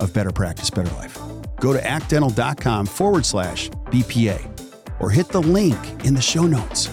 of Better Practice, Better Life. Go to actdental.com forward slash BPA or hit the link in the show notes.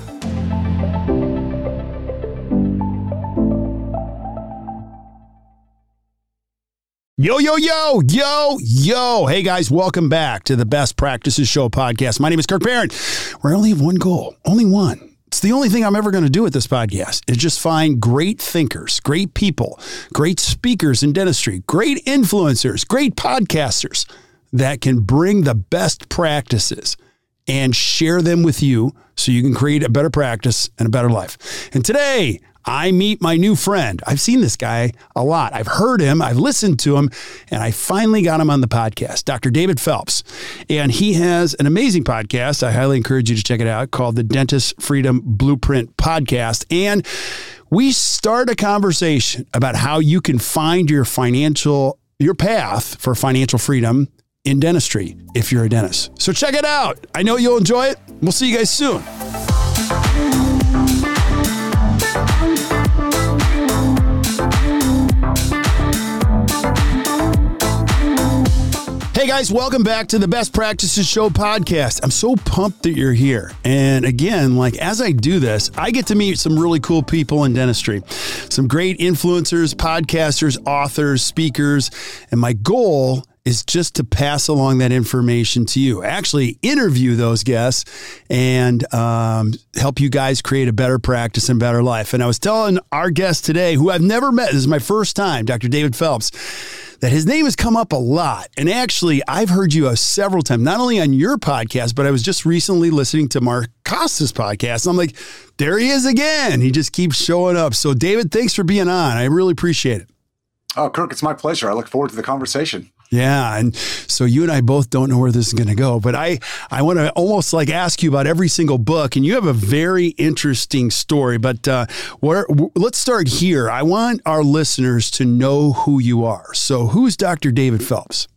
Yo, yo, yo, yo, yo. Hey guys, welcome back to the Best Practices Show podcast. My name is Kirk Behrendt. We only have one goal, only one. It's the only thing I'm ever going to do with this podcast is just find great thinkers, great people, great speakers in dentistry, great influencers, great podcasters that can bring the best practices and share them with you so you can create a better practice and a better life. And today, I meet my new friend. I've seen this guy a lot. I've heard him, I've listened to him, and I finally got him on the podcast, Dr. David Phelps. And he has an amazing podcast. I highly encourage you to check it out called the Dentist Freedom Blueprint Podcast. And we start a conversation about how you can find your financial your path for financial freedom in dentistry if you're a dentist. So check it out. I know you'll enjoy it. We'll see you guys soon. Guys, welcome back to the Best Practices Show podcast. I'm so pumped that you're here. And again, like as I do this, I get to meet some really cool people in dentistry, some great influencers, podcasters, authors, speakers. And my goal is just to pass along that information to you. Actually, interview those guests and um, help you guys create a better practice and better life. And I was telling our guest today, who I've never met, this is my first time, Dr. David Phelps, that his name has come up a lot. And actually, I've heard you uh, several times, not only on your podcast, but I was just recently listening to Mark Costes's podcast. And I'm like, there he is again. He just keeps showing up. So, David, thanks for being on. I really appreciate it. Oh, Kirk, it's my pleasure. I look forward to the conversation. Yeah, and so you and I both don't know where this is going to go, but I I want to almost like ask you about every single book, and you have a very interesting story. But uh, where let's start here. I want our listeners to know who you are. So, who's Dr. David Phelps?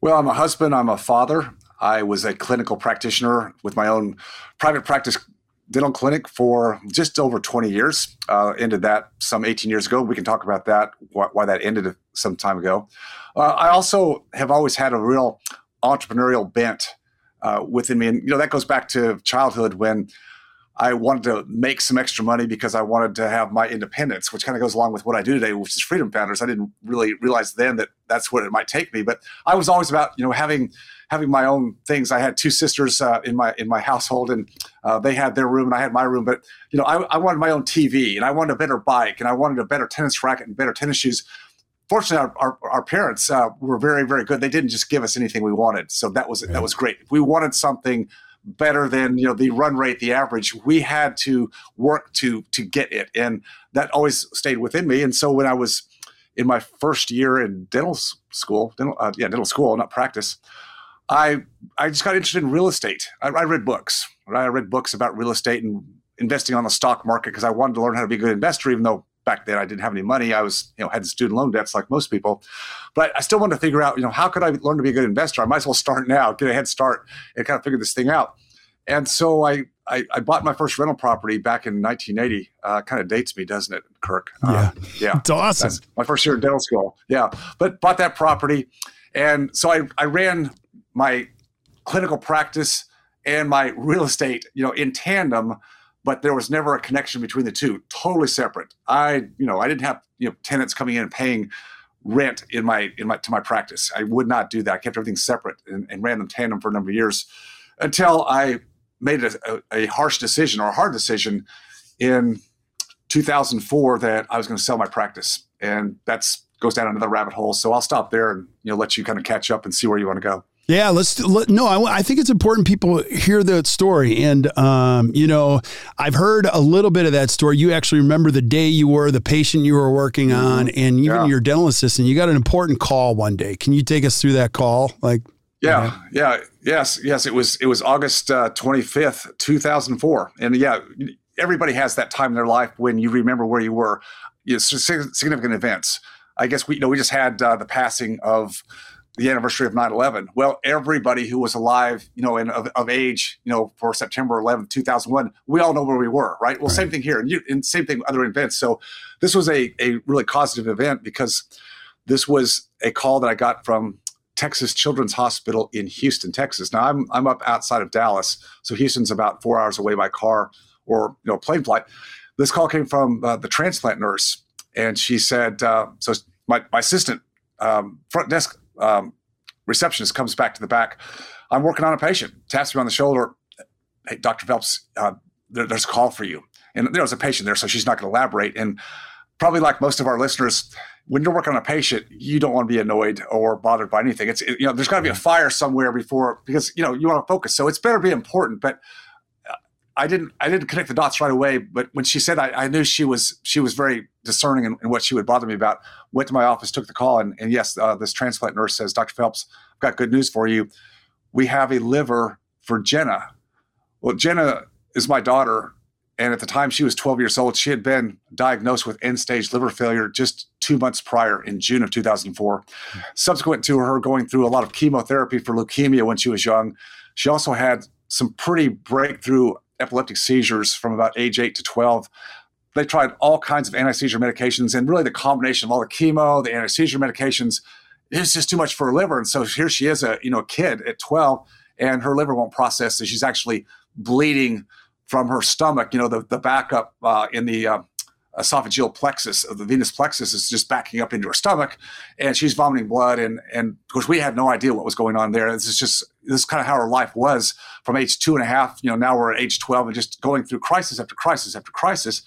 Well, I'm a husband. I'm a father. I was a clinical practitioner with my own private practice dental clinic for just over 20 years. Uh, ended that some 18 years ago. We can talk about that, why, why that ended some time ago. Uh, I also have always had a real entrepreneurial bent uh, within me. And, you know, that goes back to childhood when I wanted to make some extra money because I wanted to have my independence, which kind of goes along with what I do today, which is Freedom Founders. I didn't really realize then that that's what it might take me, but I was always about, you know, having having my own things. I had two sisters uh, in my in my household, and uh, they had their room and I had my room. But you know, I, I wanted my own TV, and I wanted a better bike, and I wanted a better tennis racket and better tennis shoes fortunately, our, our, our parents uh, were very, very good. They didn't just give us anything we wanted, so that was yeah. that was great. If we wanted something better than you know the run rate, the average, we had to work to to get it, and that always stayed within me. And so when I was in my first year in dental school, dental, uh, yeah, dental school, not practice, I I just got interested in real estate. I, I read books. Right? I read books about real estate and investing on the stock market because I wanted to learn how to be a good investor, even though back then I didn't have any money. I was, you know, had student loan debts like most people, but I still wanted to figure out, you know, how could I learn to be a good investor? I might as well start now, get a head start, and kind of figure this thing out. And so I, I, I bought my first rental property back in 1980. Uh, kind of dates me, doesn't it, Kirk? Yeah, uh, yeah, it's awesome. My first year in dental school. Yeah, but bought that property, and so I, I ran my clinical practice and my real estate, you know, in tandem but there was never a connection between the two totally separate i you know i didn't have you know tenants coming in and paying rent in my in my to my practice. I would not do that. I kept everything separate and, and ran them tandem for a number of years until I made a, a, a harsh decision or a hard decision in 2004 that I was going to sell my practice, and that's goes down another rabbit hole. So I'll stop there and you know let you kind of catch up and see where you want to go. Yeah, let's let, no. I, I, think it's important people hear that story, and um, you know, I've heard a little bit of that story. You actually remember the day you were the patient you were working mm-hmm. on, and even yeah. your dental assistant. You got an important call one day. Can you take us through that call? Like, yeah, yeah, yes, yes. It was it was August uh, twenty fifth, two thousand four, and yeah, everybody has that time in their life when you remember where you were. It's significant events. I guess we you know we just had uh, the passing of the anniversary of 9-11 well everybody who was alive you know and of, of, age you know for september 11th 2001 we all know where we were right? Well right. same thing here and, you, and same thing other events. So this was a, a really causative event because this was a call that i got from texas children's hospital in houston texas. Now i'm, I'm up outside of dallas so houston's about four hours away by car or you know plane flight. This call came from uh, the transplant nurse and she said uh, so my, my assistant um, front desk um, receptionist comes back to the back. I'm working on a patient, taps me on the shoulder. Hey, Dr. Phelps, uh, there, there's a call for you. And there was a patient there, so she's not going to elaborate. And probably like most of our listeners, when you're working on a patient, you don't want to be annoyed or bothered by anything. It's it, you know, there's got to be a fire somewhere before because you know you want to focus. So it's better be important. But I didn't I didn't connect the dots right away, but when she said I, I knew she was she was very discerning in, in, what she would bother me about. Went to my office, took the call, and, and yes, uh, this transplant nurse says, Dr. Phelps, I've got good news for you. We have a liver for Jenna. Well, Jenna is my daughter, and at the time she was 12 years old, she had been diagnosed with end-stage liver failure just two months prior in June of 2004. Subsequent to her going through a lot of chemotherapy for leukemia when she was young, she also had some pretty breakthrough epileptic seizures from about age 8 to 12 they tried all kinds of anti-seizure medications and really the combination of all the chemo the anti-seizure medications it was just too much for her liver. And so here she is a you know a kid at 12 and her liver won't process so she's actually bleeding from her stomach you know the, the backup uh, in the uh, esophageal plexus of the venous plexus is just backing up into her stomach and she's vomiting blood and and of course we had no idea what was going on there. This is just this is kind of how her life was from age two and a half you know now we're at age 12 and just going through crisis after crisis after crisis.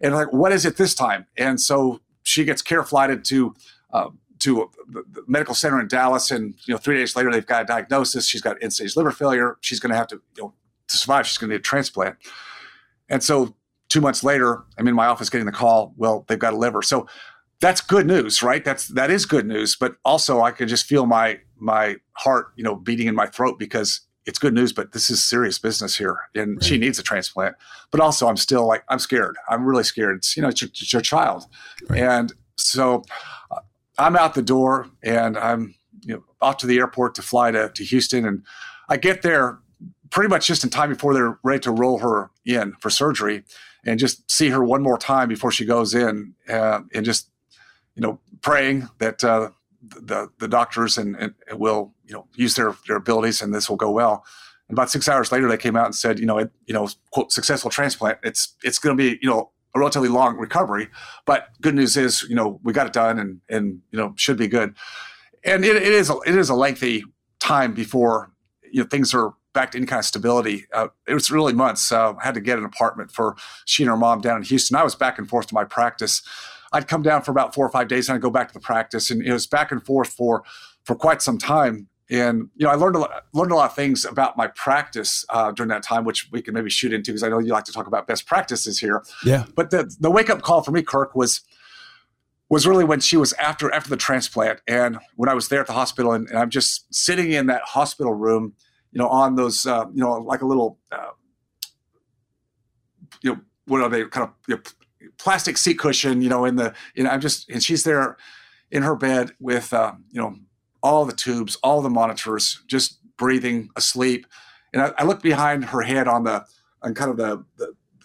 And like what is it this time? And so she gets care flighted to uh, to the medical center in dallas and you know three days later they've got a diagnosis. She's got end stage liver failure. She's going to have to you know to survive. She's going to need a transplant. And so two months later, I'm in my office getting the call. Well, they've got a liver. So that's good news, right? That's that is good news. But also, I could just feel my my heart, you know, beating in my throat because it's good news. But this is serious business here, and right. she needs a transplant. But also, I'm still like I'm scared. I'm really scared. It's you know, it's your, it's your child, right. and so uh, I'm out the door, and I'm you know off to the airport to fly to to Houston, and I get there pretty much just in time before they're ready to roll her in for surgery and just see her one more time before she goes in uh, and just you know praying that uh, the the doctors and, and, will you know use their their abilities and this will go well. And about six hours later they came out and said you know it, you know quote successful transplant. It's it's going to be you know a relatively long recovery but good news is you know we got it done and and you know should be good. And it, it is a, it is a lengthy time before you know things are back to any kind of stability. Uh, it was really months. Uh, I had to get an apartment for she and her mom down in Houston. I was back and forth to my practice. I'd come down for about four or five days and I'd go back to the practice, and it was back and forth for for quite some time. And you know, I learned a lot, learned a lot of things about my practice uh, during that time, which we can maybe shoot into because I know you like to talk about best practices here. Yeah. But the the wake up call for me, Kirk, was was really when she was after after the transplant, and when I was there at the hospital, and, and I'm just sitting in that hospital room you know, on those, uh, you know, like a little, uh, you know, what are they kind of you know, plastic seat cushion, you know, in the, you know, I'm just, and she's there in her bed with, uh, you know, all the tubes, all the monitors, just breathing, asleep. And I, I look behind her head on the, on kind of the,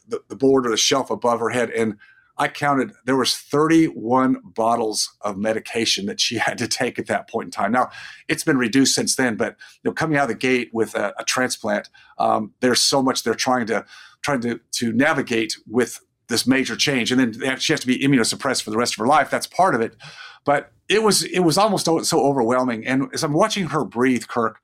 the, the board or the shelf above her head, and I counted there was 31 bottles of medication that she had to take at that point in time. Now it's been reduced since then, but you know, coming out of the gate with a, a transplant, um, there's so much they're trying to trying to to navigate with this major change, and then she has to be immunosuppressed for the rest of her life. That's part of it, but it was it was almost so overwhelming. And as I'm watching her breathe, Kirk,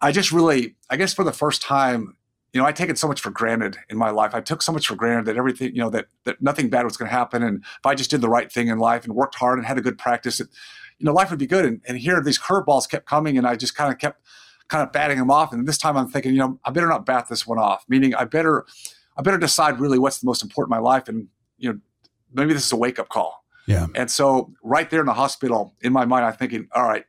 I just really, I guess for the first time, you know, I taken so much for granted in my life. I took so much for granted that everything, you know, that that nothing bad was going to happen, and if I just did the right thing in life and worked hard and had a good practice, it, you know, life would be good. And, and here these curveballs kept coming, and I just kind of kept kind of batting them off. And this time I'm thinking, you know, I better not bat this one off. Meaning, I better, I better decide really what's the most important in my life, and you know, maybe this is a wake up call. Yeah. And so right there in the hospital, in my mind, I'm thinking, all right,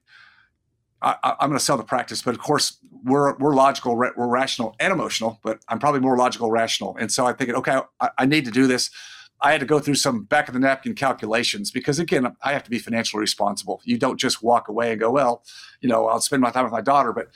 I, am going to sell the practice. But of course, we're we're logical, we're rational and emotional. But I'm probably more logical, rational. And so I'm thinking, okay, I, I need to do this. I had to go through some back of the napkin calculations because again, I have to be financially responsible. You don't just walk away and go, well, you know, I'll spend my time with my daughter. But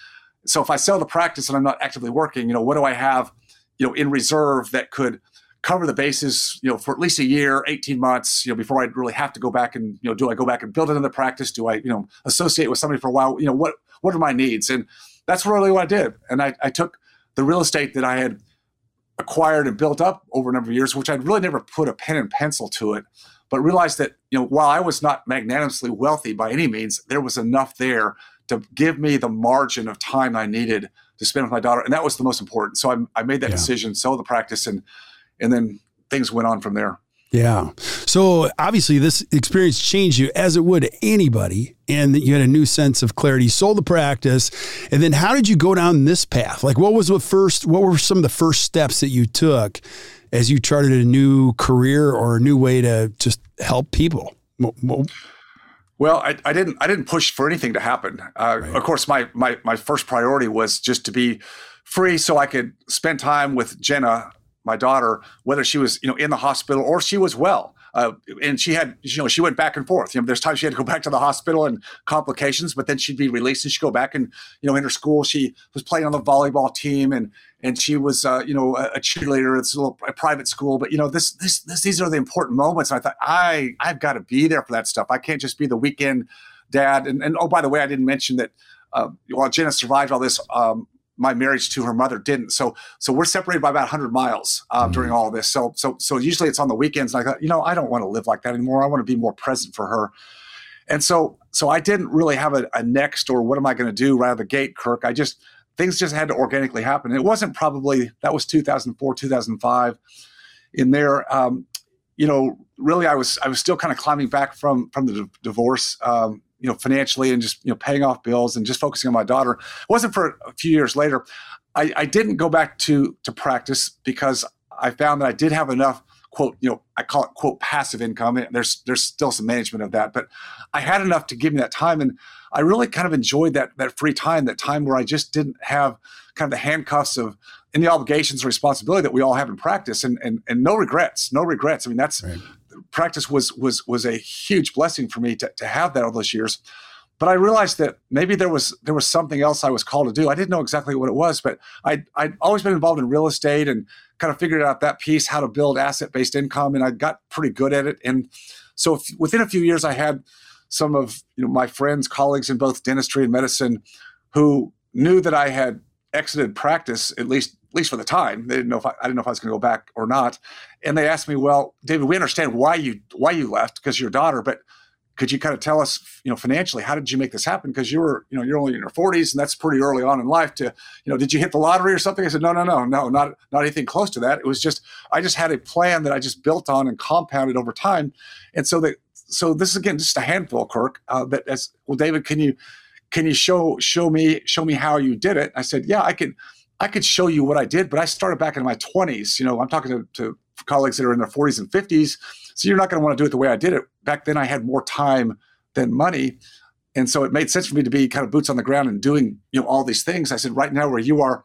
so if I sell the practice and I'm not actively working, you know, what do I have, you know, in reserve that could cover the bases, you know, for at least a year, 18 months, you know, before I'd really have to go back and, you know, do I go back and build another practice? Do I, you know, associate with somebody for a while? You know, what what are my needs? And that's really what I did. And I, I took the real estate that I had acquired and built up over a number of years, which I'd really never put a pen and pencil to it, but realized that, you know, while I was not magnanimously wealthy by any means, there was enough there to give me the margin of time I needed to spend with my daughter. And that was the most important. So I, I made that yeah. decision, sold the practice and and then things went on from there. Yeah. So obviously, this experience changed you as it would anybody, and you had a new sense of clarity. You sold the practice, and then how did you go down this path? Like, what was the first? What were some of the first steps that you took as you charted a new career or a new way to just help people? Well, I, I didn't. I didn't push for anything to happen. Uh, right. Of course, my my my first priority was just to be free, so I could spend time with Jenna my daughter, whether she was, you know, in the hospital or she was well. Uh, and she had, you know, she went back and forth. You know, there's times she had to go back to the hospital and complications, but then she'd be released and she'd go back and, you know, in her school, she was playing on the volleyball team and and she was, uh, you know, a, cheerleader. It's a, little, a private school, but you know, this, this, this, these are the important moments. And I thought, I, I've got to be there for that stuff. I can't just be the weekend dad. And, and oh, by the way, I didn't mention that uh, while Jenna survived all this, um, my marriage to her mother didn't. So so we're separated by about 100 miles uh, mm-hmm. during all this. So so so usually it's on the weekends. And I thought, you know, I don't want to live like that anymore. I want to be more present for her. And so so I didn't really have a, a next or what am I going to do right out of the gate, Kirk. I just things just had to organically happen. It wasn't probably that was 2004 2005. In there, um, you know, really I was I was still kind of climbing back from from the divorce. Um, you know, financially and just, you know, paying off bills and just focusing on my daughter. It wasn't for a few years later. I, I didn't go back to to practice because I found that I did have enough quote, you know, I call it quote passive income. There's there's still some management of that, but I had enough to give me that time, and I really kind of enjoyed that that free time, that time where I just didn't have kind of the handcuffs of and the obligations and responsibility that we all have in practice, and and and no regrets, no regrets. I mean, that's right practice was was was a huge blessing for me to, to have that all those years. But I realized that maybe there was there was something else I was called to do. I didn't know exactly what it was, but I I'd always been involved in real estate and kind of figured out that piece, how to build asset based income, and I got pretty good at it. And so if, within a few years, I had some of you know my friends, colleagues in both dentistry and medicine, who knew that I had exited practice at least at least for the time. They didn't know if I, I didn't know if I was going to go back or not. And they asked me, "Well, David, we understand why you why you left because your daughter, but could you kind of tell us, you know, financially, how did you make this happen? Because you were, you know, you're only in your 40s, and that's pretty early on in life. To, you know, did you hit the lottery or something? I said, no, no, no, no, not not anything close to that. It was just I just had a plan that I just built on and compounded over time, and so that so this is again just a handful, Kirk. Uh, that as well, David, can you can you show show me show me how you did it? I said, yeah, I could I could show you what I did, but I started back in my 20s. You know, I'm talking to, to colleagues that are in their 40s and 50s. So you're not going to want to do it the way I did it. Back then, I had more time than money. And so it made sense for me to be kind of boots on the ground and doing, you know, all these things. I said, right now where you are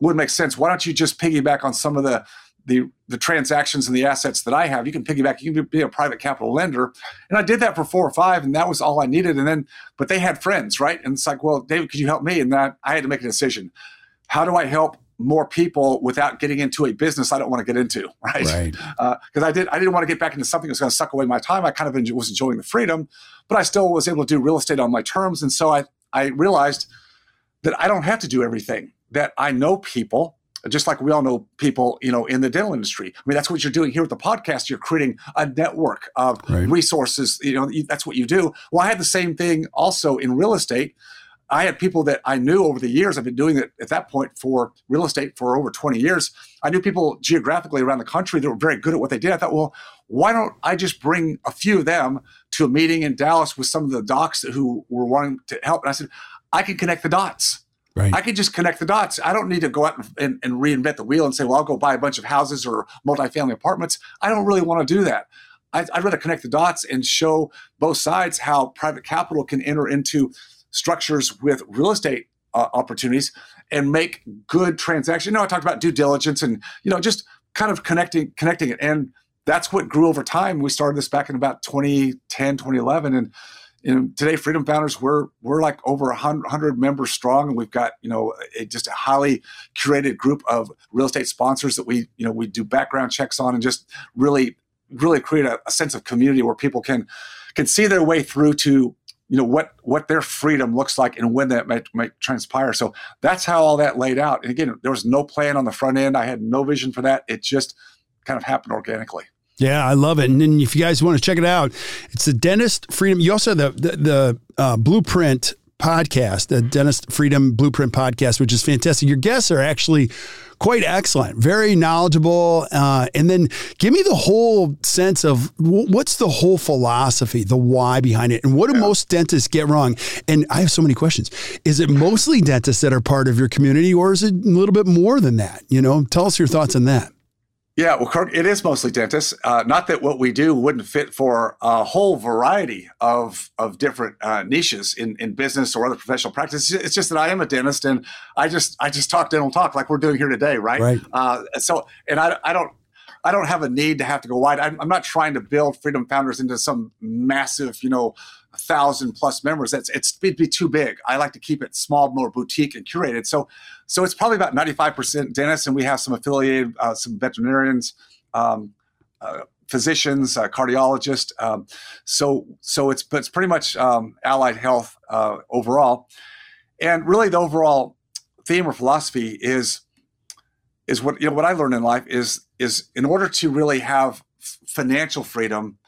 would make sense. Why don't you just piggyback on some of the the the transactions and the assets that I have? You can piggyback. You can be a private capital lender. And I did that for four or five, and that was all I needed. And then, but they had friends, right? And it's like, well, David, could you help me? And that I had to make a decision how do I help more people without getting into a business I don't want to get into, right? Right. Because uh, I did, I didn't want to get back into something that's going to suck away my time. I kind of enjoy, was enjoying the freedom, but I still was able to do real estate on my terms, and so I I realized that I don't have to do everything. That I know people, just like we all know people, you know, in the dental industry. I mean, that's what you're doing here with the podcast. You're creating a network of right. resources. You know, that's what you do. Well, I had the same thing also in real estate. I had people that I knew over the years. I've been doing it at that point for real estate for over 20 years. I knew people geographically around the country that were very good at what they did. I thought, well, why don't I just bring a few of them to a meeting in Dallas with some of the docs who were wanting to help? And I said, I can connect the dots. Right. I can just connect the dots. I don't need to go out and, and, reinvent the wheel and say, well, I'll go buy a bunch of houses or multifamily apartments. I don't really want to do that. I, I'd rather connect the dots and show both sides how private capital can enter into structures with real estate uh, opportunities and make good transactions. You know, I talked about due diligence and you know just kind of connecting connecting it, and that's what grew over time. We started this back in about 2010, 2011, and you know, today Freedom Founders we're we're like over 100 members strong, and we've got you know a, just a highly curated group of real estate sponsors that we you know we do background checks on and just really really create a, a sense of community where people can can see their way through to you know what what their freedom looks like and when that might, might transpire. So that's how all that laid out. And again there was no plan on the front end. I had no vision for that. It just kind of happened organically yeah, I love it. And then if you guys want to check it out, it's the Dentist Freedom. You also have the the, the uh, Blueprint podcast, the Dentist Freedom Blueprint podcast, which is fantastic. Your guests are actually quite excellent, very knowledgeable. Uh, and then give me the whole sense of what's the whole philosophy, the why behind it, and what do yeah. most dentists get wrong? And I have so many questions. Is it mostly dentists that are part of your community, or is it a little bit more than that? You know, tell us your thoughts on that. Yeah, well, Kirk, it is mostly dentists. Uh, not that what we do wouldn't fit for a whole variety of of different uh, niches in, in business or other professional practice. It's just that I am a dentist, and I just I just talk dental talk like we're doing here today, right? Right. Uh, so, and I, I don't I don't have a need to have to go wide. I'm, I'm not trying to build Freedom Founders into some massive, you know, thousand plus members. That's it's it'd be too big. I like to keep it small, more boutique and curated. So so it's probably about 95% dentists, and we have some affiliated, uh, some veterinarians, um, uh, physicians, uh, cardiologists. Um, so so it's it's pretty much um, allied health uh, overall, and really the overall theme or philosophy is is what you know what I learned in life is is in order to really have financial freedom,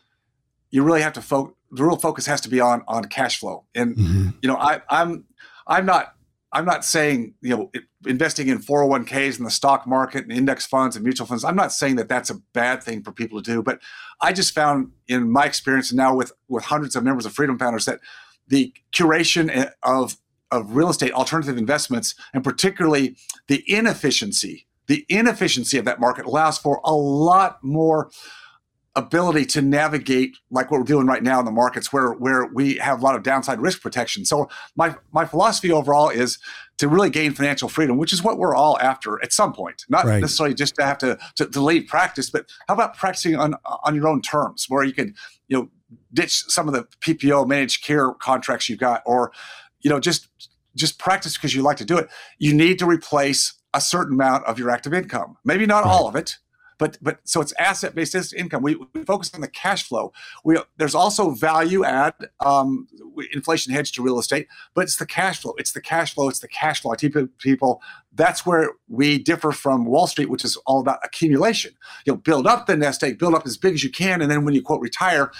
you really have to focus the real focus has to be on on cash flow. And mm-hmm. you know, I, I'm I'm not I'm not saying you know investing in 401ks and the stock market and index funds and mutual funds. I'm not saying that that's a bad thing for people to do, but I just found in my experience and now with with hundreds of members of Freedom Founders that the curation of of real estate alternative investments and particularly the inefficiency the inefficiency of that market allows for a lot more ability to navigate like what we're doing right now in the markets where where we have a lot of downside risk protection. So my my philosophy overall is to really gain financial freedom, which is what we're all after at some point. Not right. necessarily just to have to, to, to leave practice, but how about practicing on on your own terms where you can, you know, ditch some of the PPO managed care contracts you've got or you know just just practice because you like to do it. You need to replace a certain amount of your active income. Maybe not right. all of it, but but so it's asset based income. We, we, focus on the cash flow. We there's also value add um, inflation hedge to real estate, but it's the cash flow. It's the cash flow. It's the cash flow. I tell people that's where we differ from Wall Street, which is all about accumulation. You'll build up the nest egg, build up as big as you can, and then when you quote retire,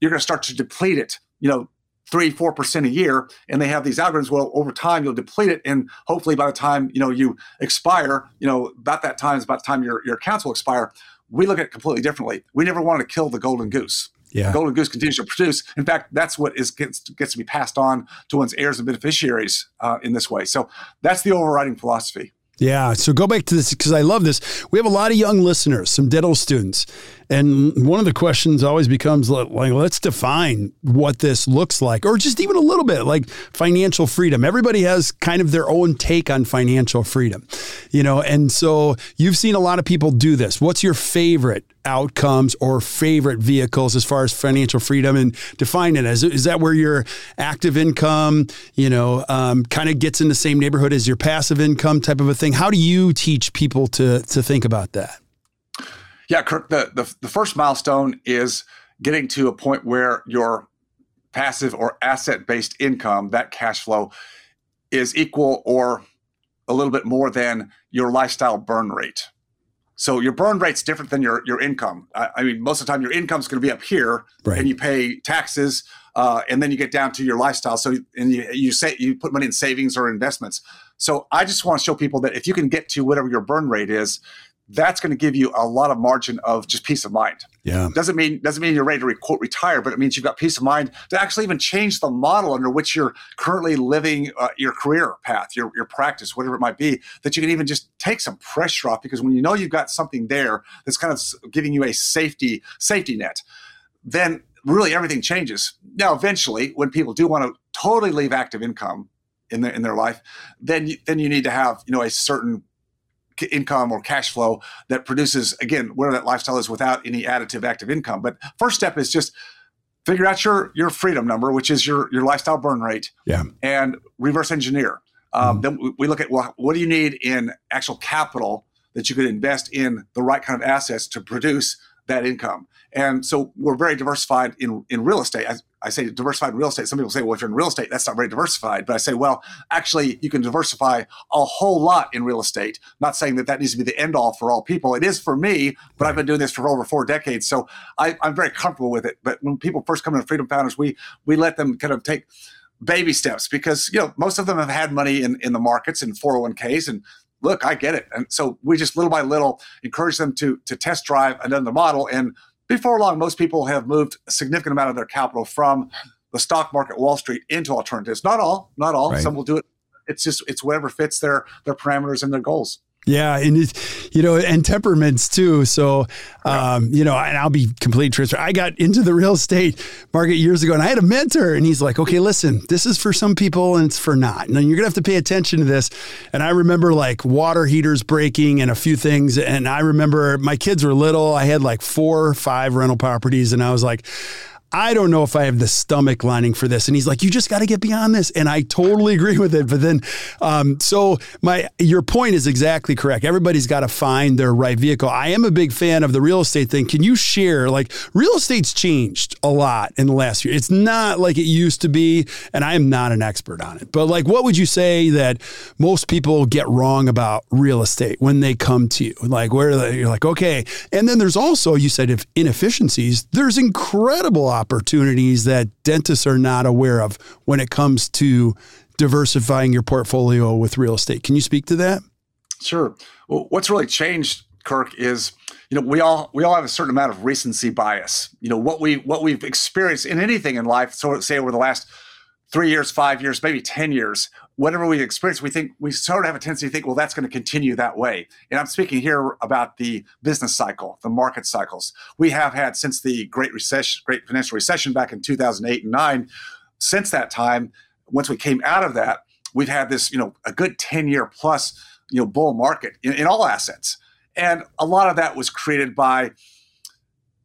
you're going to start to deplete it. You know, three, four percent a year, and they have these algorithms. Well, over time, you'll deplete it, and hopefully, by the time you know you expire, you know about that time is about the time your your accounts will expire. We look at it completely differently. We never want to kill the golden goose. Yeah. The golden goose continues to produce. In fact, that's what is gets, gets to be passed on to one's heirs and beneficiaries uh, in this way. So that's the overriding philosophy. Yeah. So go back to this because I love this. We have a lot of young listeners, some dental students. And one of the questions always becomes like, let's define what this looks like, or just even a little bit like financial freedom. Everybody has kind of their own take on financial freedom, you know, and so you've seen a lot of people do this. What's your favorite outcomes or favorite vehicles as far as financial freedom and define it as is that where your active income you know um, kind of gets in the same neighborhood as your passive income type of a thing how do you teach people to to think about that yeah kirk the, the, the first milestone is getting to a point where your passive or asset based income that cash flow is equal or a little bit more than your lifestyle burn rate. So your burn rate's different than your your income. I, I mean, most of the time your income's going to be up here, right. and you pay taxes, uh, and then you get down to your lifestyle. So and you you say you put money in savings or investments. So I just want to show people that if you can get to whatever your burn rate is, that's going to give you a lot of margin of just peace of mind. Yeah. Doesn't mean doesn't mean you're ready to re- quote retire, but it means you've got peace of mind to actually even change the model under which you're currently living uh, your career path, your your practice, whatever it might be. That you can even just take some pressure off because when you know you've got something there that's kind of giving you a safety safety net, then really everything changes. Now, eventually, when people do want to totally leave active income in their in their life, then you, then you need to have you know a certain income or cash flow that produces again where that lifestyle is without any additive active income but first step is just figure out your your freedom number which is your your lifestyle burn rate yeah and reverse engineer um, mm-hmm. then we look at well, what do you need in actual capital that you could invest in the right kind of assets to produce that income and so we're very diversified in, in real estate. I, I say diversified real estate. Some people say, well, if you're in real estate, that's not very diversified. But I say, well, actually, you can diversify a whole lot in real estate. not saying that that needs to be the end all for all people. It is for me, but I've been doing this for over four decades. So I, I'm very comfortable with it. But when people first come into Freedom Founders, we, we let them kind of take baby steps because, you know, most of them have had money in, in the markets and 401ks and look, I get it. And so we just little by little encourage them to, to test drive another model and before long, most people have moved a significant amount of their capital from the stock market, Wall Street, into alternatives. Not all, not all. Right. Some will do it. It's just it's whatever fits their their parameters and their goals. Yeah, and you know, and temperaments too. So, um, you know, and I'll be completely transparent. I got into the real estate market years ago, and I had a mentor, and he's like, "Okay, listen, this is for some people, and it's for not. And you're gonna have to pay attention to this." And I remember like water heaters breaking and a few things, and I remember my kids were little. I had like four or five rental properties, and I was like. I don't know if I have the stomach lining for this. And he's like, you just got to get beyond this. And I totally agree with it. But then, um, so my, your point is exactly correct. Everybody's got to find their right vehicle. I am a big fan of the real estate thing. Can you share, like, real estate's changed a lot in the last year. It's not like it used to be. And I am not an expert on it. But like, what would you say that most people get wrong about real estate when they come to you? Like, where they, you're like, okay. And then there's also, you said, if inefficiencies, there's incredible opportunities that dentists are not aware of when it comes to diversifying your portfolio with real estate. Can you speak to that? Sure. Well, what's really changed, Kirk, is you know we all we all have a certain amount of recency bias. You know what we what we've experienced in anything in life. So say over the last three years, five years, maybe 10 years, whatever we experience, we think we sort of have a tendency to think, well, that's going to continue that way. And I'm speaking here about the business cycle, the market cycles. We have had since the Great Recession, Great Financial Recession back in 2008 and nine. Since that time, once we came out of that, we've had this, you know, a good 10 year plus, you know, bull market in, in all assets. And a lot of that was created by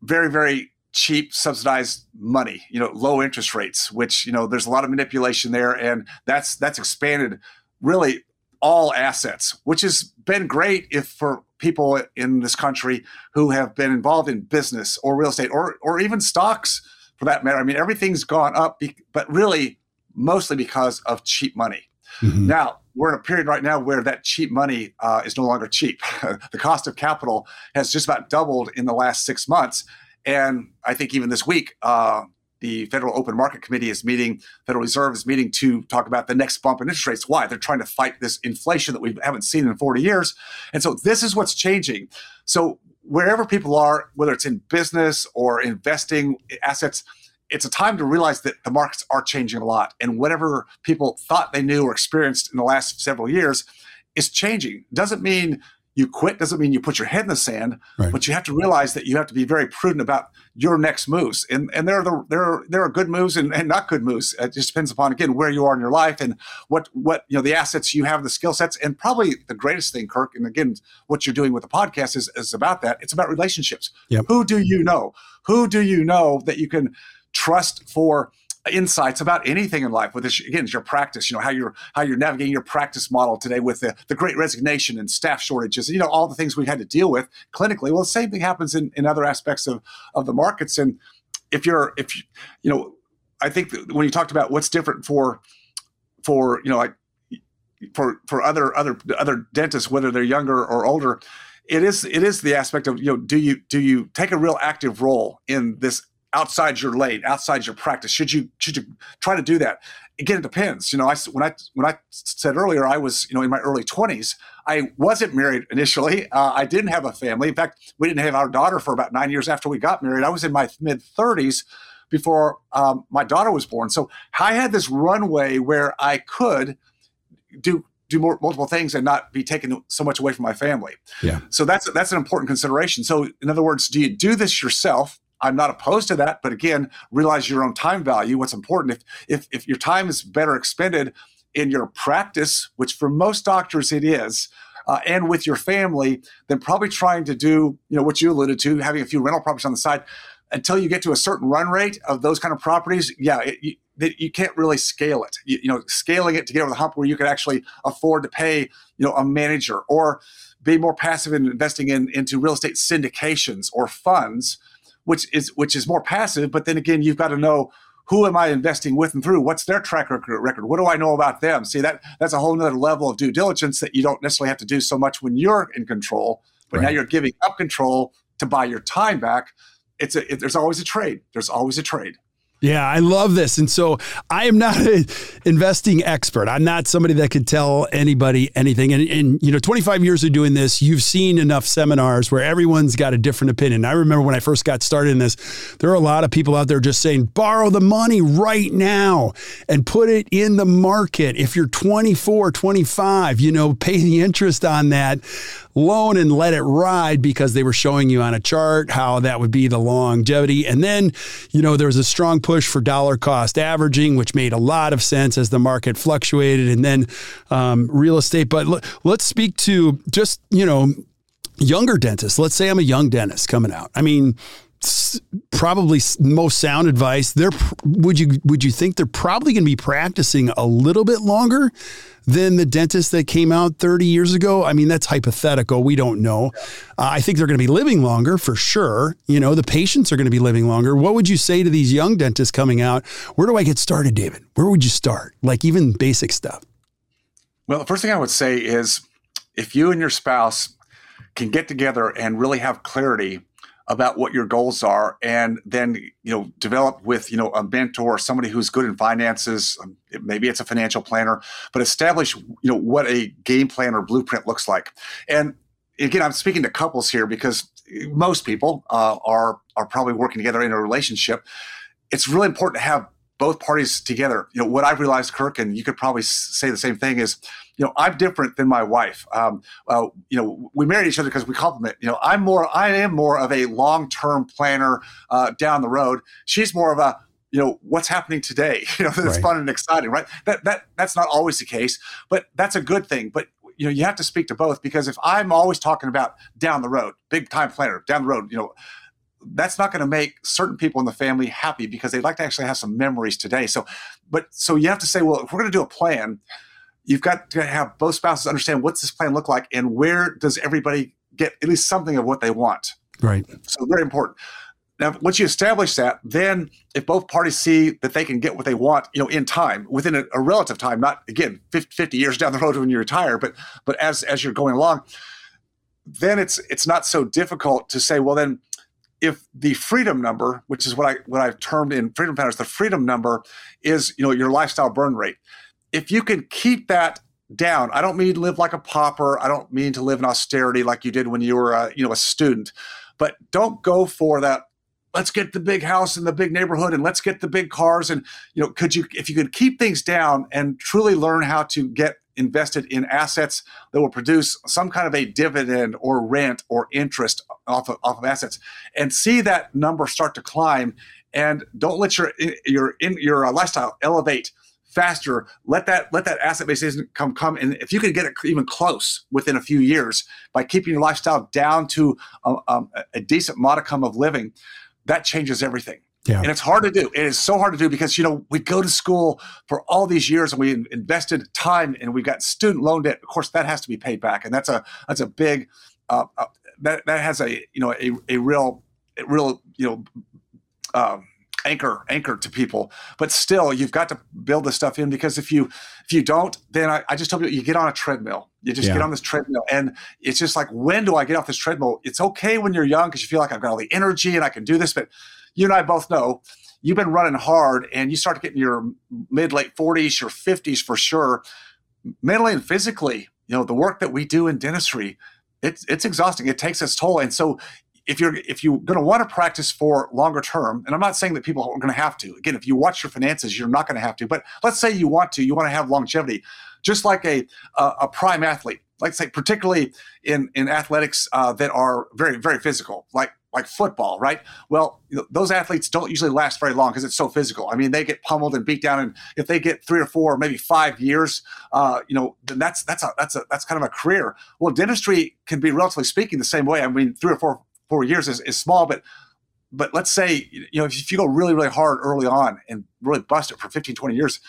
very, very cheap subsidized money you know low interest rates which you know there's a lot of manipulation there and that's that's expanded really all assets which has been great if for people in this country who have been involved in business or real estate or or even stocks for that matter. I mean everything's gone up but really mostly because of cheap money. Mm-hmm. now we're in a period right now where that cheap money uh, is no longer cheap. The cost of capital has just about doubled in the last six months and I think even this week, uh, the Federal Open Market Committee is meeting, Federal Reserve is meeting to talk about the next bump in interest rates. Why? They're trying to fight this inflation that we haven't seen in 40 years. And so this is what's changing. So wherever people are, whether it's in business or investing assets, it's a time to realize that the markets are changing a lot. And whatever people thought they knew or experienced in the last several years is changing. Doesn't mean you quit doesn't mean you put your head in the sand, right. but you have to realize that you have to be very prudent about your next moves. And and there are the, there are there are good moves and, and not good moves. It just depends upon again where you are in your life and what what you know the assets you have, the skill sets, and probably the greatest thing, Kirk. And again, what you're doing with the podcast is is about that. It's about relationships. Yep. Who do you know? Who do you know that you can trust for insights about anything in life. With this, again, it's your practice. You know how you're how you're navigating your practice model today with the, the Great Resignation and staff shortages. You know all the things we've had to deal with clinically. Well, the same thing happens in, in other aspects of of the markets. And if you're if you, you know, I think when you talked about what's different for for you know like for for other other other dentists, whether they're younger or older, it is it is the aspect of you know do you do you take a real active role in this outside your lane, outside your practice? Should you should you try to do that? Again, it depends. You know, I when I when I said earlier, I was you know in my early twenties. I wasn't married initially. Uh, I didn't have a family. In fact, we didn't have our daughter for about nine years after we got married. I was in my mid thirties before um, my daughter was born. So I had this runway where I could do do more, multiple things and not be taken so much away from my family. Yeah. So that's that's an important consideration. So in other words, do you do this yourself? I'm not opposed to that, but again, realize your own time value. What's important if if if your time is better expended in your practice, which for most doctors it is, uh, and with your family, then probably trying to do you know what you alluded to, having a few rental properties on the side until you get to a certain run rate of those kind of properties. Yeah, it, you, you can't really scale it. You, you know, scaling it to get over the hump where you could actually afford to pay you know a manager or be more passive in investing in into real estate syndications or funds which is which is more passive. But then again, you've got to know who am I investing with and through? What's their track record? What do I know about them? See that that's a whole other level of due diligence that you don't necessarily have to do so much when you're in control. But right. now you're giving up control to buy your time back. It's a it, there's always a trade. There's always a trade. Yeah, I love this. And so I am not an investing expert. I'm not somebody that could tell anybody anything. And, and, you know, 25 years of doing this, you've seen enough seminars where everyone's got a different opinion. I remember when I first got started in this, there are a lot of people out there just saying, borrow the money right now and put it in the market. If you're 24, 25, you know, pay the interest on that loan and let it ride because they were showing you on a chart how that would be the longevity. And then, you know, there was a strong push for dollar cost averaging, which made a lot of sense as the market fluctuated. And then um, real estate. But l- let's speak to just, you know, younger dentists. Let's say I'm a young dentist coming out. I mean, probably most sound advice. They're would you would you think they're probably going to be practicing a little bit longer than the dentist that came out 30 years ago? I mean, that's hypothetical. We don't know. Uh, I think they're going to be living longer for sure. You know, the patients are going to be living longer. What would you say to these young dentists coming out? Where do I get started, David? Where would you start? Like even basic stuff. Well, the first thing I would say is if you and your spouse can get together and really have clarity about what your goals are and then you know develop with you know a mentor or somebody who's good in finances um, maybe it's a financial planner but establish you know what a game plan or blueprint looks like. And again i'm speaking to couples here because most people uh, are are probably working together in a relationship. It's really important to have both parties together you know what i've realized kirk and you could probably say the same thing is you know, I'm different than my wife. Um, uh, you know, we married each other because we complement. You know, I'm more, I am more of a long-term planner uh, down the road. She's more of a, you know, what's happening today. You know, that's right. fun and exciting, right? That that that's not always the case, but that's a good thing. But you know, you have to speak to both because if I'm always talking about down the road, big time planner, down the road, you know that's not going to make certain people in the family happy because they'd like to actually have some memories today. So, but so you have to say, well, if we're going to do a plan, you've got to have both spouses understand what's this plan look like and where does everybody get at least something of what they want. Right. So very important. Now, once you establish that, then if both parties see that they can get what they want, you know, in time, within a, a relative time, not again 50, 50, years down the road when you retire, but but as as you're going along, then it's it's not so difficult to say, well, then if the freedom number, which is what I what I've termed in Freedom Founders, the freedom number is you know your lifestyle burn rate if you can keep that down, I don't mean live like a pauper. I don't mean to live in austerity like you did when you were, a, you know, a student. But don't go for that. Let's get the big house in the big neighborhood, and let's get the big cars. And you know, could you, if you could keep things down and truly learn how to get invested in assets that will produce some kind of a dividend or rent or interest off of, off of assets, and see that number start to climb, and don't let your your in your uh, lifestyle elevate faster. Let that let that asset base income come, and if you can get it even close within a few years by keeping your lifestyle down to a, um, a decent modicum of living, that changes everything. Yeah. And it's hard to do. It is so hard to do because you know we go to school for all these years and we invested time and we got student loan debt. Of course, that has to be paid back, and that's a that's a big uh, uh, that that has a you know a, a real a real you know. Um, anchor anchor to people. But still, you've got to build this stuff in because if you if you don't, then I, I just tell you you get on a treadmill. You just yeah. get on this treadmill, and it's just like when do I get off this treadmill? It's okay when you're young because you feel like I've got all the energy and I can do this, but you and I both know you've been running hard and you start getting your mid late 40s, your 50s for sure, mentally and physically. You know, the work that we do in dentistry, it's it's exhausting. It takes its toll. And so if you're if you're going to want to practice for longer term, and I'm not saying that people are going to have to. Again, if you watch your finances, you're not going to have to. But let's say you want to, you want to have longevity, just like a a, a prime athlete. Like say, particularly in in athletics uh, that are very very physical, like like football, right? Well, those athletes don't usually last very long because it's so physical. I mean, they get pummeled and beat down, and if they get three or four, maybe five years, uh, you know, then that's that's a that's a that's kind of a career. Well, dentistry can be relatively speaking the same way. I mean, three or four four years is, is small, but but let's say you know if you go really really hard early on and really bust it for 15 20 years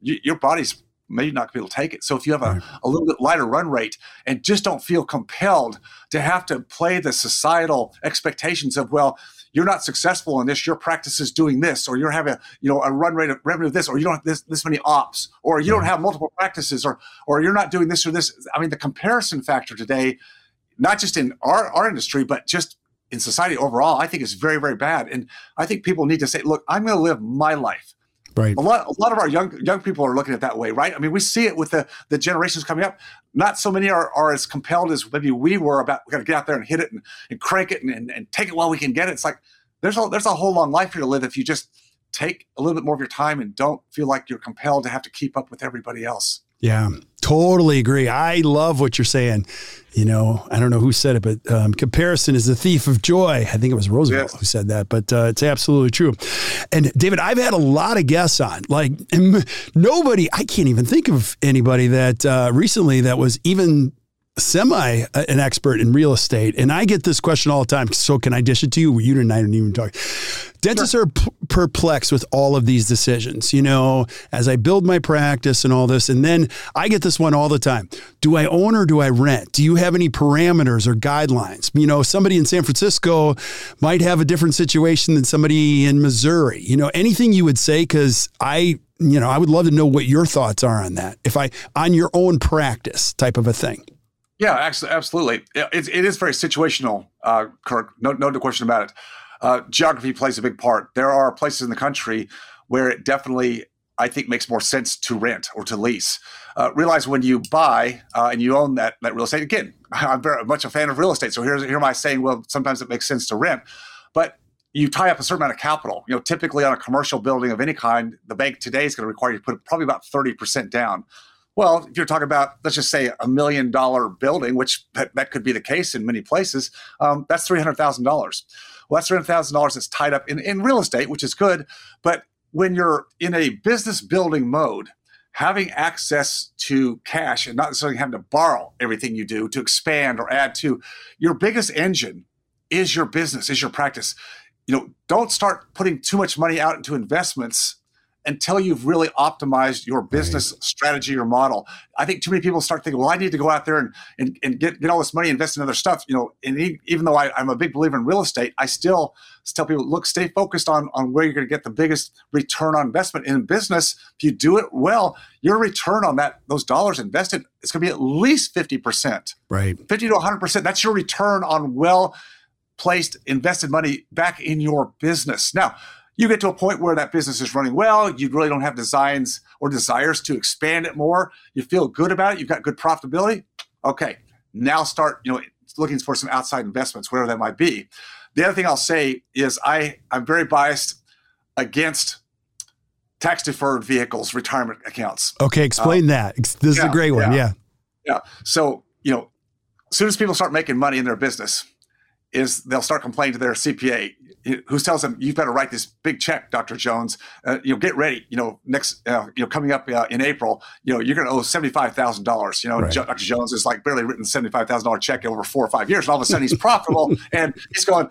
you, your body's maybe not be able to take it. So if you have a, a little bit lighter run rate and just don't feel compelled to have to play the societal expectations of, well, you're not successful in this, your practice is doing this, or you're having a, you know, a run rate of revenue of this, or you don't have this, this many ops, or you don't have multiple practices, or or you're not doing this or this. I mean, the comparison factor today, not just in our, our industry, but just in society overall, I think is very, very bad. And I think people need to say, look, I'm going to live my life. Right. A lot, a lot of our young young people are looking at that way, right? I mean, we see it with the the generations coming up. Not so many are, are as compelled as maybe we were about. We got to get out there and hit it and, and crank it and, and, and take it while we can get it. It's like there's a there's a whole long life here to live if you just take a little bit more of your time and don't feel like you're compelled to have to keep up with everybody else. Yeah, totally agree. I love what you're saying. You know, I don't know who said it, but um, comparison is the thief of joy. I think it was Roosevelt yes. who said that, but uh, it's absolutely true. And David, I've had a lot of guests on. Like nobody, I can't even think of anybody that uh, recently that was even semi uh, an expert in real estate, and I get this question all the time. So can I dish it to you? You and I didn't even talk. Dentists sure. are p- perplexed with all of these decisions. You know, as I build my practice and all this, and then I get this one all the time: Do I own or do I rent? Do you have any parameters or guidelines? You know, somebody in San Francisco might have a different situation than somebody in Missouri. You know, anything you would say because I you know, I would love to know what your thoughts are on that. If I on your own practice type of a thing. Yeah, absolutely. It, it is very situational, uh, Kirk. No, no question about it. Uh, geography plays a big part. There are places in the country where it definitely, I think, makes more sense to rent or to lease. Uh, realize when you buy uh, and you own that, that real estate, again, I'm very much a fan of real estate. So here's here am saying, well, sometimes it makes sense to rent. But you tie up a certain amount of capital. You know, typically on a commercial building of any kind, the bank today is going to require you to put probably about 30% down. Well, if you're talking about, let's just say a million dollar building, which that, could be the case in many places, um, that's $300,000. Well, that's $300,000 that's tied up in, in real estate, which is good. But when you're in a business building mode, having access to cash and not necessarily having to borrow everything you do to expand or add to your biggest engine is your business, is your practice. You know, don't start putting too much money out into investments until you've really optimized your business right. strategy or model. I think too many people start thinking, well, I need to go out there and, and, and get, get all this money, invest in other stuff. You know, and even though I, am a big believer in real estate, I still tell people, look, stay focused on, on where you're going to get the biggest return on investment in business. If you do it well, your return on that, those dollars invested, is going to be at least 50%. Right. 50 to 100%. That's your return on well placed invested money back in your business. Now, you get to a point where that business is running well, you really don't have designs or desires to expand it more, you feel good about it, you've got good profitability. Okay, now start, you know, looking for some outside investments, whatever that might be. The other thing I'll say is I, I'm very biased against tax deferred vehicles, retirement accounts. Okay, explain um, that. This yeah, is a great one. Yeah. yeah. Yeah. So, you know, as soon as people start making money in their business, is they'll start complaining to their CPA, who tells them, "You've got to write this big check, Doctor Jones. Uh, you know, get ready. You know, next, uh, you know, coming up uh, in April, you know, you're going to owe seventy five thousand dollars. You know, right. Dr. Jones is like barely written seventy five thousand dollar check over four or five years, and all of a sudden he's profitable, and he's going."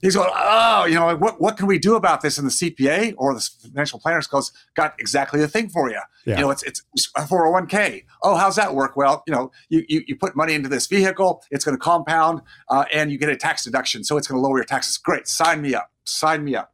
He's going, oh, you know, what, what can we do about this? And the CPA or the financial planners goes, got exactly the thing for you. Yeah. You know, it's, it's a 401k. Oh, how's that work? Well, you know, you, you, you put money into this vehicle, it's going to compound uh, and you get a tax deduction. So it's going to lower your taxes. Great. Sign me up. Sign me up.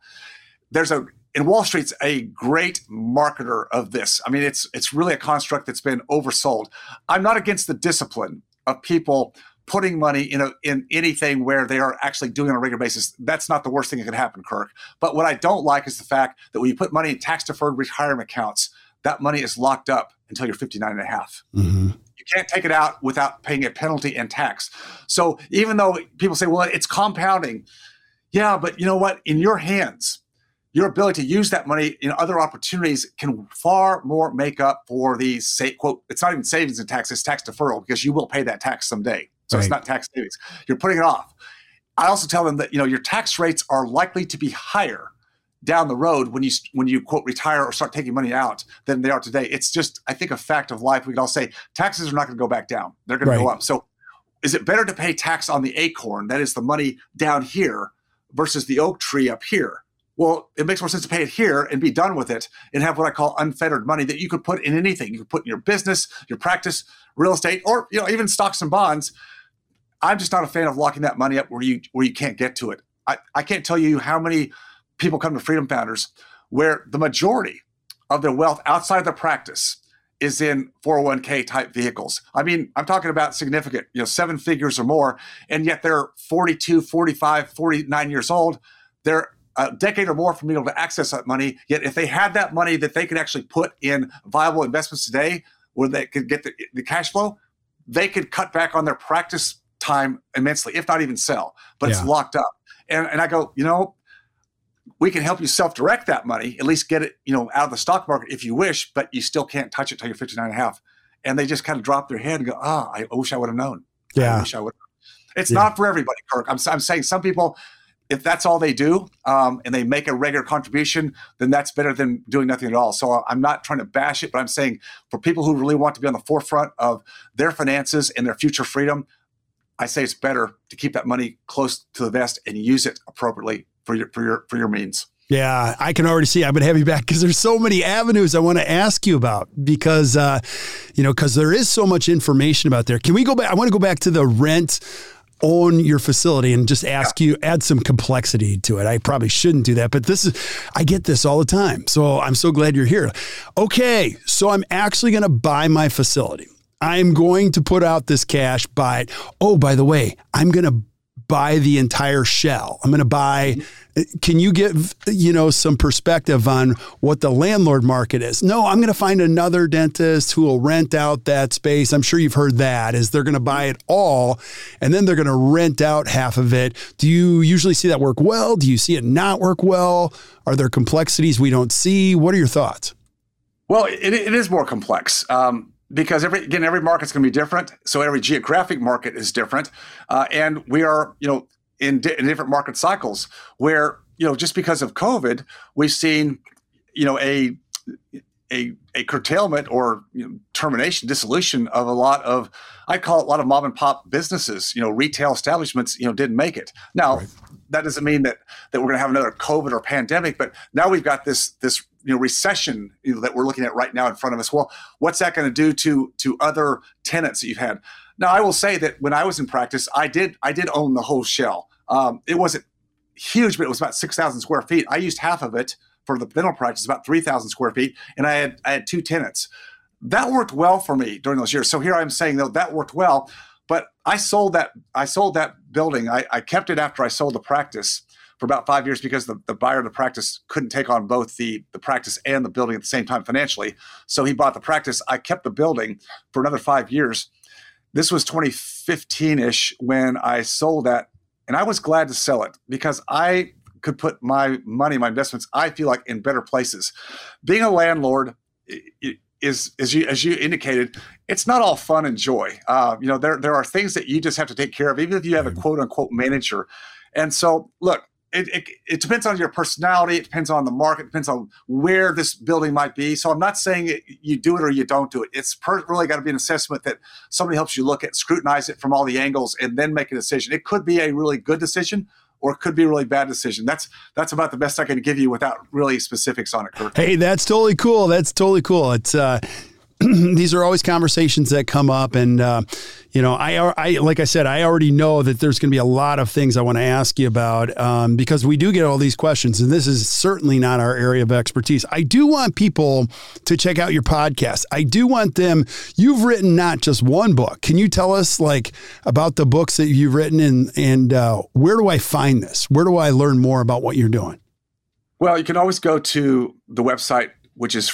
There's a, and Wall Street's a great marketer of this. I mean, it's it's really a construct that's been oversold. I'm not against the discipline of people putting money in a, in anything where they are actually doing it on a regular basis. That's not the worst thing that could happen, Kirk. But what I don't like is the fact that when you put money in tax deferred retirement accounts, that money is locked up until you're 59 and a half. Mm-hmm. You can't take it out without paying a penalty and tax. So even though people say, well, it's compounding, yeah, but you know what? In your hands, your ability to use that money in other opportunities can far more make up for the say quote it's not even savings and tax it's tax deferral because you will pay that tax someday so right. it's not tax savings you're putting it off i also tell them that you know your tax rates are likely to be higher down the road when you when you quote retire or start taking money out than they are today it's just i think a fact of life we can all say taxes are not going to go back down they're going right. to go up so is it better to pay tax on the acorn that is the money down here versus the oak tree up here well, it makes more sense to pay it here and be done with it and have what I call unfettered money that you could put in anything. You could put in your business, your practice, real estate, or you know, even stocks and bonds. I'm just not a fan of locking that money up where you where you can't get to it. I, I can't tell you how many people come to Freedom Founders where the majority of their wealth outside the practice is in 401k type vehicles. I mean, I'm talking about significant, you know, seven figures or more, and yet they're 42, 45, 49 years old. They're a decade or more from being able to access that money. Yet, if they had that money that they could actually put in viable investments today, where they could get the, the cash flow, they could cut back on their practice time immensely, if not even sell. But yeah. it's locked up. And, and I go, you know, we can help you self-direct that money, at least get it, you know, out of the stock market if you wish, but you still can't touch it till you're 59 and a half. And they just kind of drop their head and go, ah, oh, I wish I would have known. Yeah. I wish I would. It's yeah. not for everybody, Kirk. I'm, I'm saying some people if that's all they do um, and they make a regular contribution, then that's better than doing nothing at all. So I'm not trying to bash it, but I'm saying for people who really want to be on the forefront of their finances and their future freedom, I say it's better to keep that money close to the vest and use it appropriately for your for your for your means. Yeah, I can already see. I'm gonna have you back because there's so many avenues I want to ask you about because uh, you know because there is so much information about there. Can we go back? I want to go back to the rent own your facility and just ask yeah. you add some complexity to it. I probably shouldn't do that, but this is I get this all the time. So I'm so glad you're here. Okay, so I'm actually going to buy my facility. I'm going to put out this cash, but oh, by the way, I'm going to buy the entire shell. I'm going to buy. Can you give you know some perspective on what the landlord market is? No, I'm going to find another dentist who will rent out that space. I'm sure you've heard that is they're going to buy it all and then they're going to rent out half of it. Do you usually see that work well? Do you see it not work well? Are there complexities we don't see? What are your thoughts? Well, it, it is more complex. Um, because every again every market's going to be different so every geographic market is different uh, and we are you know in, di- in, different market cycles where you know just because of covid we've seen you know a a, a curtailment or you know, termination dissolution of a lot of i call it a lot of mom and pop businesses you know retail establishments you know didn't make it now right. that doesn't mean that that we're going to have another covid or pandemic but now we've got this this you know recession you know, that we're looking at right now in front of us. Well, what's that going to do to to other tenants that you've had? Now, I will say that when I was in practice, I did I did own the whole shell. Um, it wasn't huge, but it was about six thousand square feet. I used half of it for the dental practice, about three thousand square feet, and I had I had two tenants. That worked well for me during those years. So here I'm saying though that worked well, but I sold that I sold that building. I, I kept it after I sold the practice for about five years because the, the buyer of the practice couldn't take on both the, the practice and the building at the same time financially. So he bought the practice. I kept the building for another five years. This was 2015 ish when I sold that. And I was glad to sell it because I could put my money, my investments, I feel like in better places. Being a landlord, is as you as you indicated, it's not all fun and joy. Uh, you know, there there are things that you just have to take care of, even if you have a quote unquote manager. And so, look, it, it, it, depends on your personality. It depends on the market. It depends on where this building might be. So I'm not saying it, you do it or you don't do it. It's per, really got to be an assessment that somebody helps you look at, scrutinize it from all the angles, and then make a decision. It could be a really good decision, or it could be a really bad decision. That's that's about the best I can give you without really specifics on it. Kirk. Hey, that's totally cool. That's totally cool. It's uh, these are always conversations that come up, and uh, you know, I, I like I said, I already know that there's going to be a lot of things I want to ask you about um, because we do get all these questions, and this is certainly not our area of expertise. I do want people to check out your podcast. I do want them. You've written not just one book. Can you tell us like about the books that you've written, and and uh, where do I find this? Where do I learn more about what you're doing? Well, you can always go to the website, which is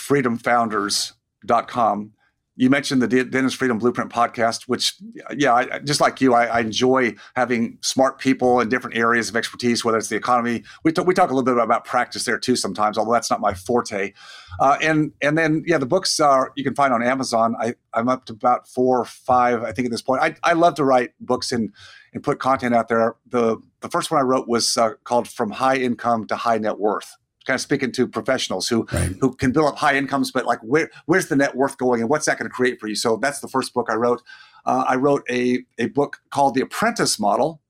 freedomfounders.com you mentioned the Dentist Freedom Blueprint podcast, which, yeah, I, just like you, I, I, enjoy having smart people in different areas of expertise, whether it's the economy. We, t- we talk a little bit about practice there too sometimes, although that's not my forte. Uh, and and then yeah, the books are you can find on Amazon. I, I'm up to about four or five, I think, at this point. I, I love to write books and and put content out there. The the first one I wrote was uh, called From High Income to High Net Worth kind of speaking to professionals who right. who can build up high incomes, but like where where's the net worth going and what's that going to create for you? So that's the first book I wrote. Uh, I wrote a a book called The Apprentice Model.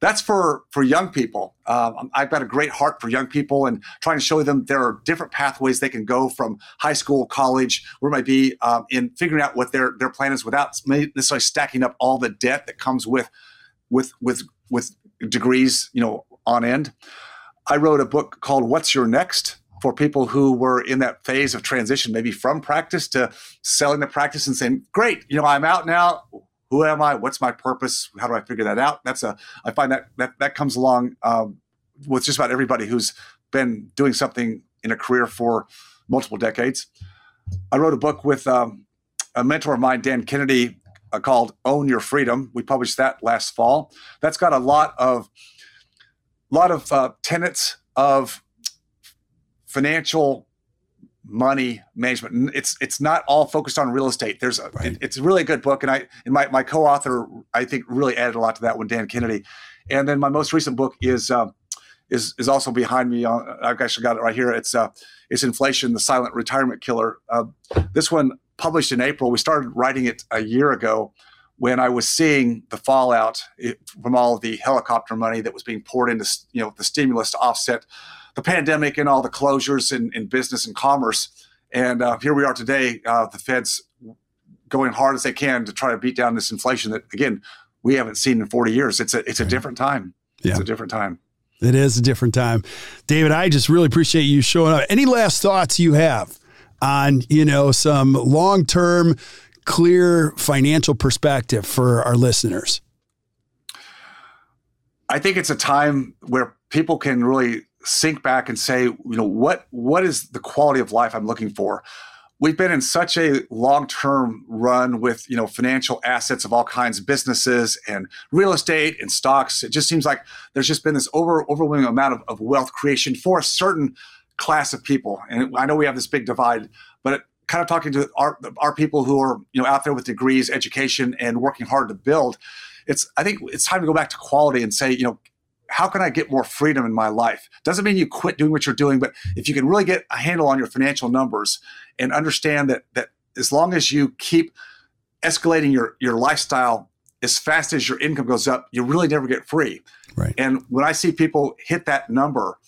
That's for for young people. Um, I've got a great heart for young people and trying to show them there are different pathways they can go from high school, college, where it might be, um, in figuring out what their their plan is without necessarily stacking up all the debt that comes with with with with degrees, you know, on end. I wrote a book called What's Your Next for people who were in that phase of transition, maybe from practice to selling the practice and saying, Great, you know, I'm out now. Who am I? What's my purpose? How do I figure that out? That's a, I find that that, that comes along um, with just about everybody who's been doing something in a career for multiple decades. I wrote a book with um, a mentor of mine, Dan Kennedy, uh, called Own Your Freedom. We published that last fall. That's got a lot of lot of uh, tenets of financial money management. It's it's not all focused on real estate. There's a, right. it, it's a really good book, and I and my my co-author I think really added a lot to that one, Dan Kennedy. And then my most recent book is uh, is is also behind me. On, I've actually got it right here. It's uh it's inflation, the silent retirement killer. Uh, this one published in April. We started writing it a year ago when I was seeing the fallout from all the helicopter money that was being poured into you know the stimulus to offset the pandemic and all the closures in, in business and commerce. And uh, here we are today, uh, the Fed's going hard as they can to try to beat down this inflation that again we haven't seen in 40 years. It's a it's a different time. Yeah. It's a different time. It is a different time. David, I just really appreciate you showing up. Any last thoughts you have on, you know, some long-term clear financial perspective for our listeners? I think it's a time where people can really sink back and say, you know, what what is the quality of life I'm looking for? We've been in such a long-term run with, you know, financial assets of all kinds, businesses and real estate and stocks. It just seems like there's just been this over overwhelming amount of, of wealth creation for a certain class of people. And I know we have this big divide, kind of talking to our, our people who are you know out there with degrees, education, and working hard to build. It's I think it's time to go back to quality and say you know how can I get more freedom in my life? Doesn't mean you quit doing what you're doing, but if you can really get a handle on your financial numbers and understand that that as long as you keep escalating your your lifestyle as fast as your income goes up, you really never get free. Right. And when I see people hit that number,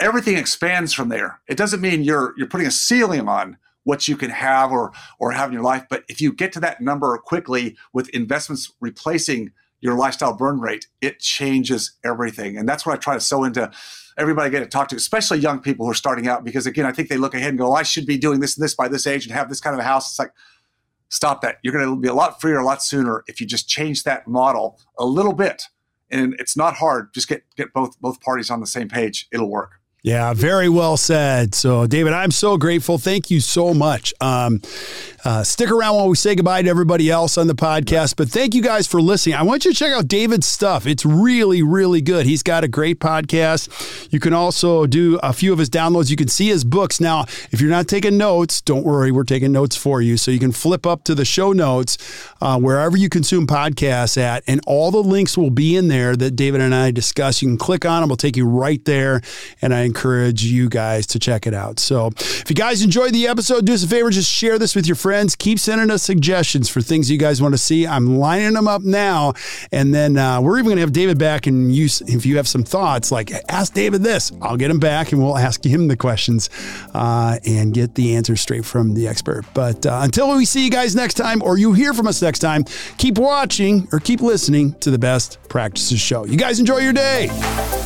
everything expands from there. It doesn't mean you're you're putting a ceiling on what you can have or or have in your life. But if you get to that number quickly with investments replacing your lifestyle burn rate, it changes everything. And that's what I try to sow into everybody I get to talk to, especially young people who are starting out, because again, I think they look ahead and go, I should be doing this and this by this age and have this kind of a house. It's like, stop that. You're going to be a lot freer a lot sooner if you just change that model a little bit. And it's not hard. Just get get both both parties on the same page. It'll work. Yeah, very well said. So, David, I'm so grateful. Thank you so much. Um, uh, stick around while we say goodbye to everybody else on the podcast. But thank you guys for listening. I want you to check out David's stuff. It's really, really good. He's got a great podcast. You can also do a few of his downloads. You can see his books. Now, if you're not taking notes, don't worry, we're taking notes for you. So you can flip up to the show notes uh, wherever you consume podcasts at, and all the links will be in there that David and I discuss. You can click on them, it'll take you right there. And I encourage you guys to check it out. So if you guys enjoyed the episode, do us a favor, just share this with your friends. Keep sending us suggestions for things you guys want to see. I'm lining them up now. And then uh, we're even going to have David back and use, if you have some thoughts, like ask David this, I'll get him back and we'll ask him the questions uh, and get the answers straight from the expert. But uh, until we see you guys next time or you hear from us next time, keep watching or keep listening to the best practices show. You guys enjoy your day.